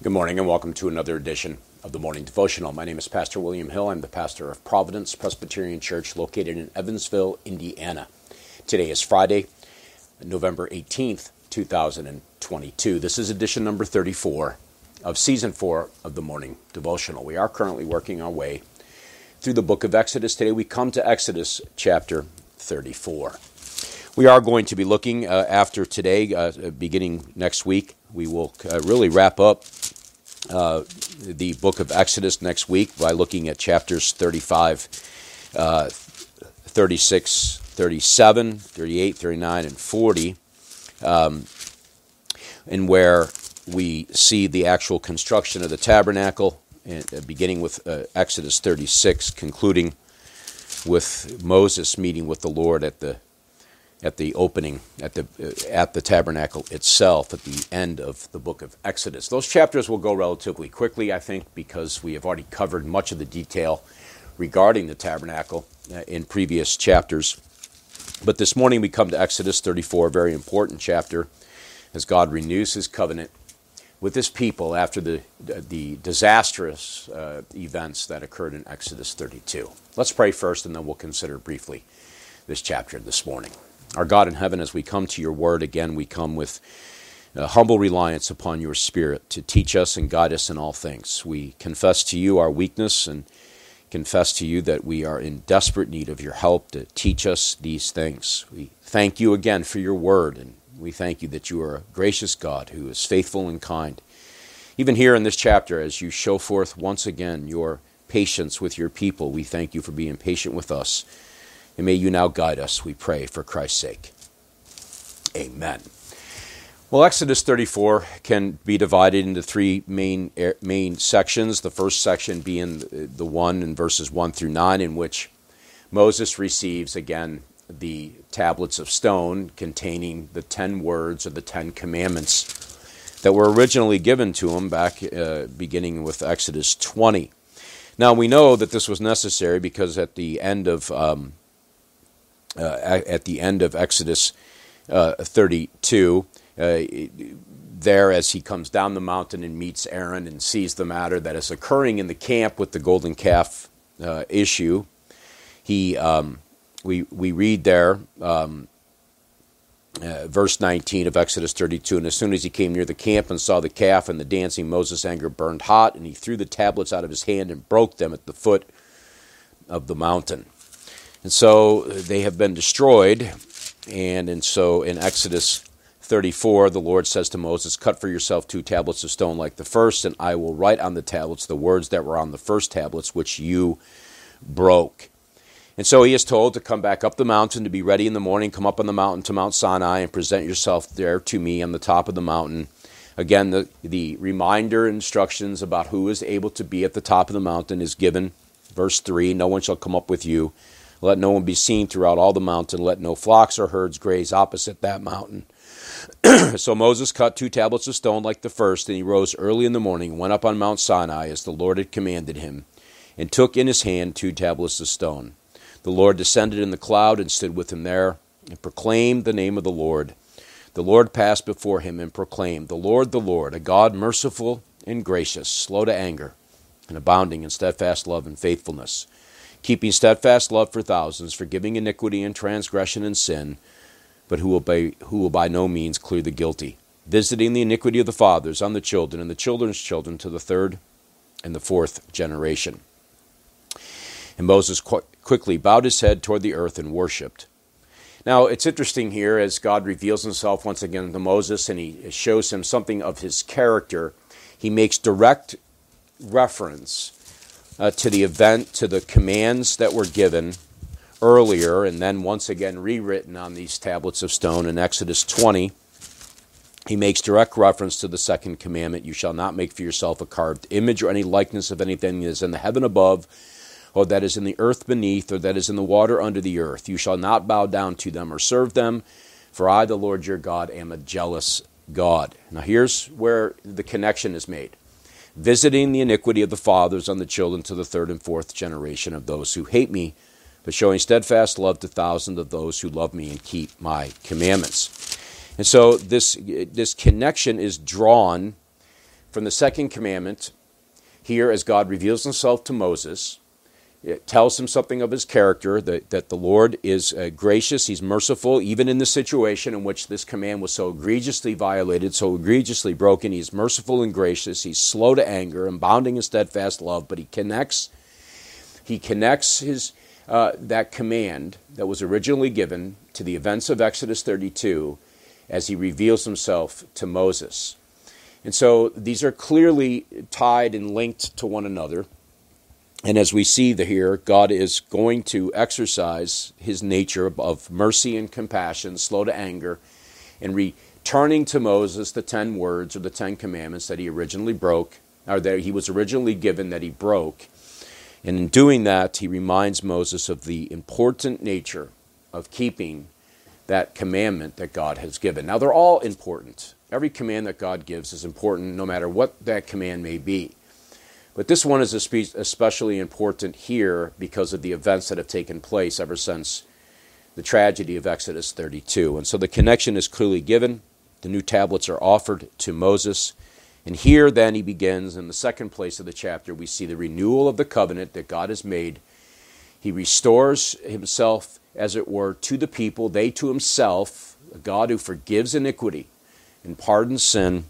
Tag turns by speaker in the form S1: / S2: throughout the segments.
S1: Good morning and welcome to another edition of the Morning Devotional. My name is Pastor William Hill. I'm the pastor of Providence Presbyterian Church located in Evansville, Indiana. Today is Friday, November 18th, 2022. This is edition number 34 of season 4 of the Morning Devotional. We are currently working our way through the book of Exodus. Today we come to Exodus chapter 34. We are going to be looking uh, after today, uh, beginning next week. We will uh, really wrap up uh, the book of Exodus next week by looking at chapters 35, uh, 36, 37, 38, 39, and 40, um, and where we see the actual construction of the tabernacle, and, uh, beginning with uh, Exodus 36, concluding with Moses meeting with the Lord at the at the opening at the at the tabernacle itself at the end of the book of Exodus. Those chapters will go relatively quickly, I think, because we have already covered much of the detail regarding the tabernacle uh, in previous chapters. But this morning we come to Exodus 34, a very important chapter, as God renews His covenant with His people after the the disastrous uh, events that occurred in Exodus 32. Let's pray first, and then we'll consider briefly this chapter this morning. Our God in heaven, as we come to your word again, we come with uh, humble reliance upon your Spirit to teach us and guide us in all things. We confess to you our weakness and confess to you that we are in desperate need of your help to teach us these things. We thank you again for your word, and we thank you that you are a gracious God who is faithful and kind. Even here in this chapter, as you show forth once again your patience with your people, we thank you for being patient with us. And may you now guide us, we pray, for Christ's sake. Amen. Well, Exodus 34 can be divided into three main, main sections. The first section being the one in verses 1 through 9, in which Moses receives again the tablets of stone containing the ten words of the Ten Commandments that were originally given to him back uh, beginning with Exodus 20. Now, we know that this was necessary because at the end of um, at the end of Exodus uh, 32. Uh, there, as he comes down the mountain and meets Aaron and sees the matter that is occurring in the camp with the golden calf issue, he um, we we read there. Um, uh, verse 19 of Exodus 32. And as soon as he came near the camp and saw the calf and the dancing, Moses' anger burned hot, and he threw the tablets out of his hand and broke them at the foot of the mountain. And so uh, they have been destroyed. And, and so in Exodus 34, the Lord says to Moses, Cut for yourself two tablets of stone like the first, and I will write on the tablets the words that were on the first tablets, which you broke. And so he is told to come back up the mountain, to be ready in the morning, come up on the mountain to Mount Sinai, and present yourself there to me on the top of the mountain. Again, the, the reminder instructions about who is able to be at the top of the mountain is given. Verse 3 No one shall come up with you let no one be seen throughout all the mountain. Let no flocks or herds graze opposite that mountain. so Moses cut two tablets of stone like the first, and he rose early in the morning, went up on Mount Sinai as the Lord had commanded him, and took in his hand two tablets of stone. The Lord descended in the cloud and stood with him there, and proclaimed the name of the Lord. The Lord passed before him and proclaimed, The Lord, the Lord, a God merciful and gracious, slow to anger, and abounding in steadfast love and faithfulness keeping steadfast love for thousands, forgiving iniquity and transgression and sin, but who will, by, who will by no means clear the guilty, visiting the iniquity of the fathers on the children and the children's children to the third and the fourth generation. And Moses qu- quickly bowed his head toward the earth and worshipped. Now, it's interesting here as God reveals himself once again to Moses and he shows him something of his character. He makes direct reference uh, to the event, to the commands that were given earlier, and then once again rewritten on these tablets of stone in Exodus 20. He makes direct reference to the second commandment You shall not make for yourself a carved image or any likeness of anything that is in the heaven above, or that is in the earth beneath, or that is in the water under the earth. You shall not bow down to them or serve them, for I, the Lord your God, am a jealous God. Now, here's where the connection is made visiting the iniquity of the fathers on the children to the third and fourth generation of those who hate me, but showing steadfast love to thousands of those who love me and keep my commandments. And so this, this connection is drawn from the second commandment, here as God reveals himself to Moses, it tells him something of his character that, that the Lord is uh, gracious, he's merciful, even in the situation in which this command was so egregiously violated, so egregiously broken. He's merciful and gracious, he's slow to anger, abounding in steadfast love, but he connects. He connects his uh, that command that was originally given to the events of Exodus 32 as he reveals himself to Moses. And so these are clearly tied and linked to one another. And as we see here, God is going to exercise his nature of mercy and compassion, slow to anger, and returning to Moses the ten words or the ten commandments that he originally broke, or that he was originally given that he broke. And in doing that, he reminds Moses of the important nature of keeping that commandment that God has given. Now, they're all important. Every command that God gives is important, no matter what that command may be. But this one is especially important here because of the events that have taken place ever since the tragedy of Exodus 32. And so the connection is clearly given. The new tablets are offered to Moses. And here then he begins, in the second place of the chapter, we see the renewal of the covenant that God has made. He restores himself, as it were, to the people, they to himself, a God who forgives iniquity and pardons sin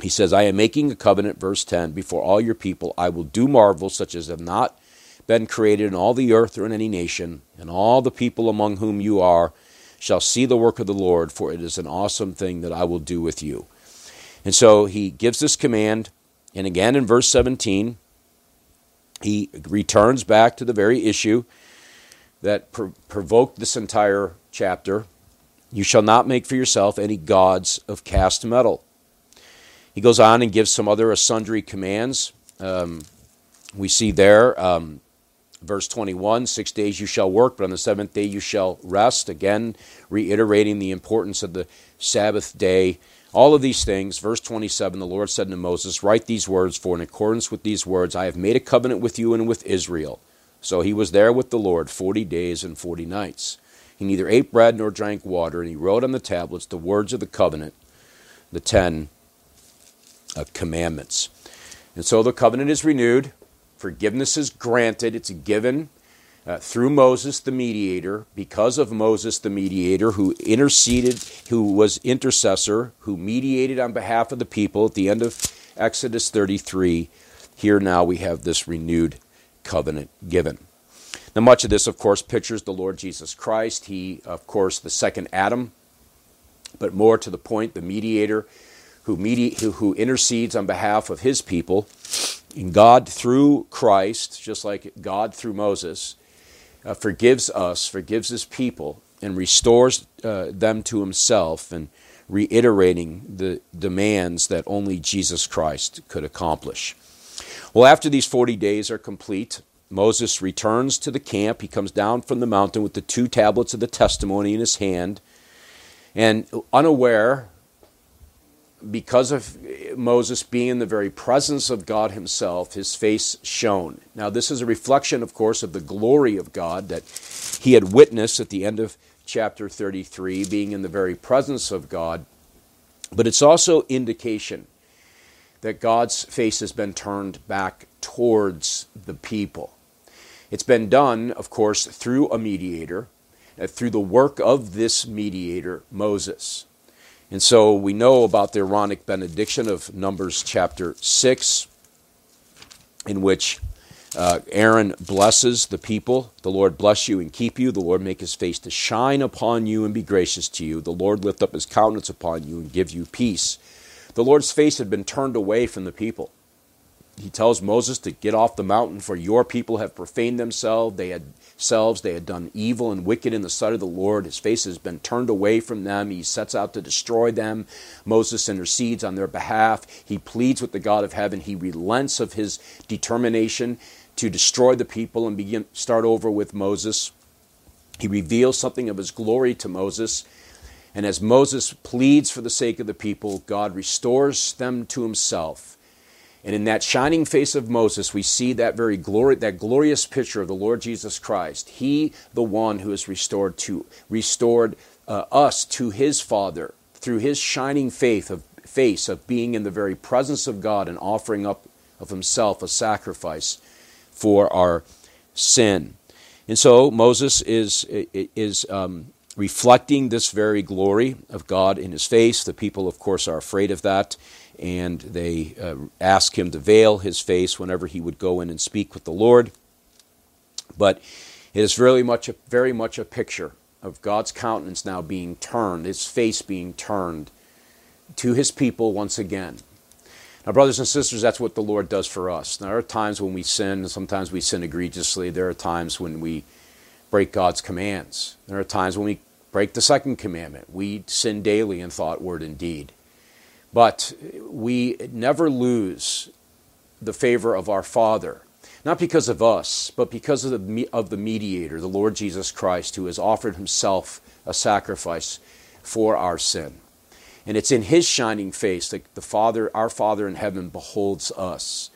S1: he says, I am making a covenant, verse 10, before all your people. I will do marvels such as have not been created in all the earth or in any nation, and all the people among whom you are shall see the work of the Lord, for it is an awesome thing that I will do with you. And so he gives this command, and again in verse 17, he returns back to the very issue that provoked this entire chapter. You shall not make for yourself any gods of cast metal. He goes on and gives some other sundry commands. Um, we see there, um, verse 21 Six days you shall work, but on the seventh day you shall rest. Again, reiterating the importance of the Sabbath day. All of these things. Verse 27 The Lord said to Moses, Write these words, for in accordance with these words I have made a covenant with you and with Israel. So he was there with the Lord 40 days and 40 nights. He neither ate bread nor drank water, and he wrote on the tablets the words of the covenant, the ten uh, commandments. And so the covenant is renewed, forgiveness is granted, it's given uh, through Moses the mediator, because of Moses the mediator, who interceded, who was intercessor, who mediated on behalf of the people at the end of Exodus 33. Here now we have this renewed covenant given. Now, much of this, of course, pictures the Lord Jesus Christ. He, of course, the second Adam, but more to the point, the mediator who, medi- who, who intercedes on behalf of his people. And God, through Christ, just like God through Moses, uh, forgives us, forgives his people, and restores uh, them to himself, and reiterating the demands that only Jesus Christ could accomplish. Well, after these 40 days are complete, Moses returns to the camp. He comes down from the mountain with the two tablets of the testimony in his hand. And unaware because of Moses being in the very presence of God himself, his face shone. Now, this is a reflection, of course, of the glory of God that he had witnessed at the end of chapter 33, being in the very presence of God. But it's also indication that God's face has been turned back towards the people. It's been done, of course, through a mediator, uh, through the work of this mediator, Moses. And so we know about the Aaronic benediction of Numbers chapter 6, in which uh, Aaron blesses the people. The Lord bless you and keep you. The Lord make his face to shine upon you and be gracious to you. The Lord lift up his countenance upon you and give you peace. The Lord's face had been turned away from the people he tells Moses to get off the mountain, for your people have profaned themselves. They had selves, they had done evil and wicked in the sight of the Lord. His face has been turned away from them. He sets out to destroy them. Moses intercedes on their behalf. He pleads with the God of heaven. He relents of his determination to destroy the people and begin start over with Moses. He reveals something of his glory to Moses. And as Moses pleads for the sake of the people, God restores them to himself and in that shining face of Moses, we see that very glory, that glorious picture of the Lord Jesus Christ. He, the one who has restored to restored uh, us to His Father through His shining faith of face of being in the very presence of God and offering up of himself a sacrifice for our sin. And so Moses is, is um, reflecting this very glory of God in his face. The people, of course, are afraid of that, and they uh, ask him to veil his face whenever he would go in and speak with the Lord. But it is very much a, very much a picture of God's countenance now being turned, his face being turned to his people once again. Now, brothers and sisters, that's what the Lord does for us. There are times when we sin, sometimes we sin egregiously. There are times when we break God's commands. There are times when we break the second commandment. We sin daily in thought, word, and deed. But we never lose the favor of our Father not because of us, but because of the, of the mediator, the Lord Jesus Christ, who has offered himself a sacrifice for our sin. And it's in his shining face that the Father, our Father in heaven, beholds us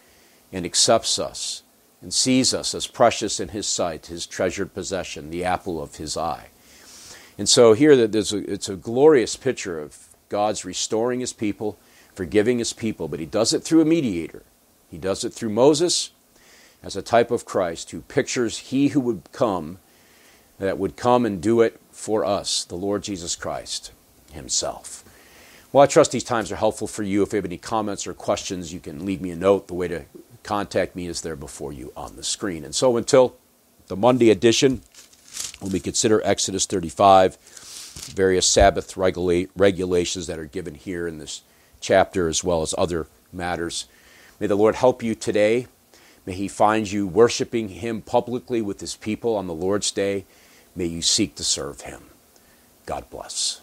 S1: and accepts us and sees us as precious in his sight, his treasured possession, the apple of his eye. And so here a, it's a glorious picture of God's restoring his people, forgiving his people, but he does it through a mediator. He does it through Moses, as a type of Christ who pictures he who would come, that would come and do it for us, the Lord Jesus Christ himself. Well, I trust these times are helpful for you. If you have any comments or questions, you can leave me a note. The way to contact me is there before you on the screen. And so until the Monday edition, when we consider Exodus 35, various Sabbath regula- regulations that are given here in this chapter, as well as other matters, may the Lord help you today May He find you worshiping Him publicly with His people on the Lord's day. May you seek to serve Him. God bless.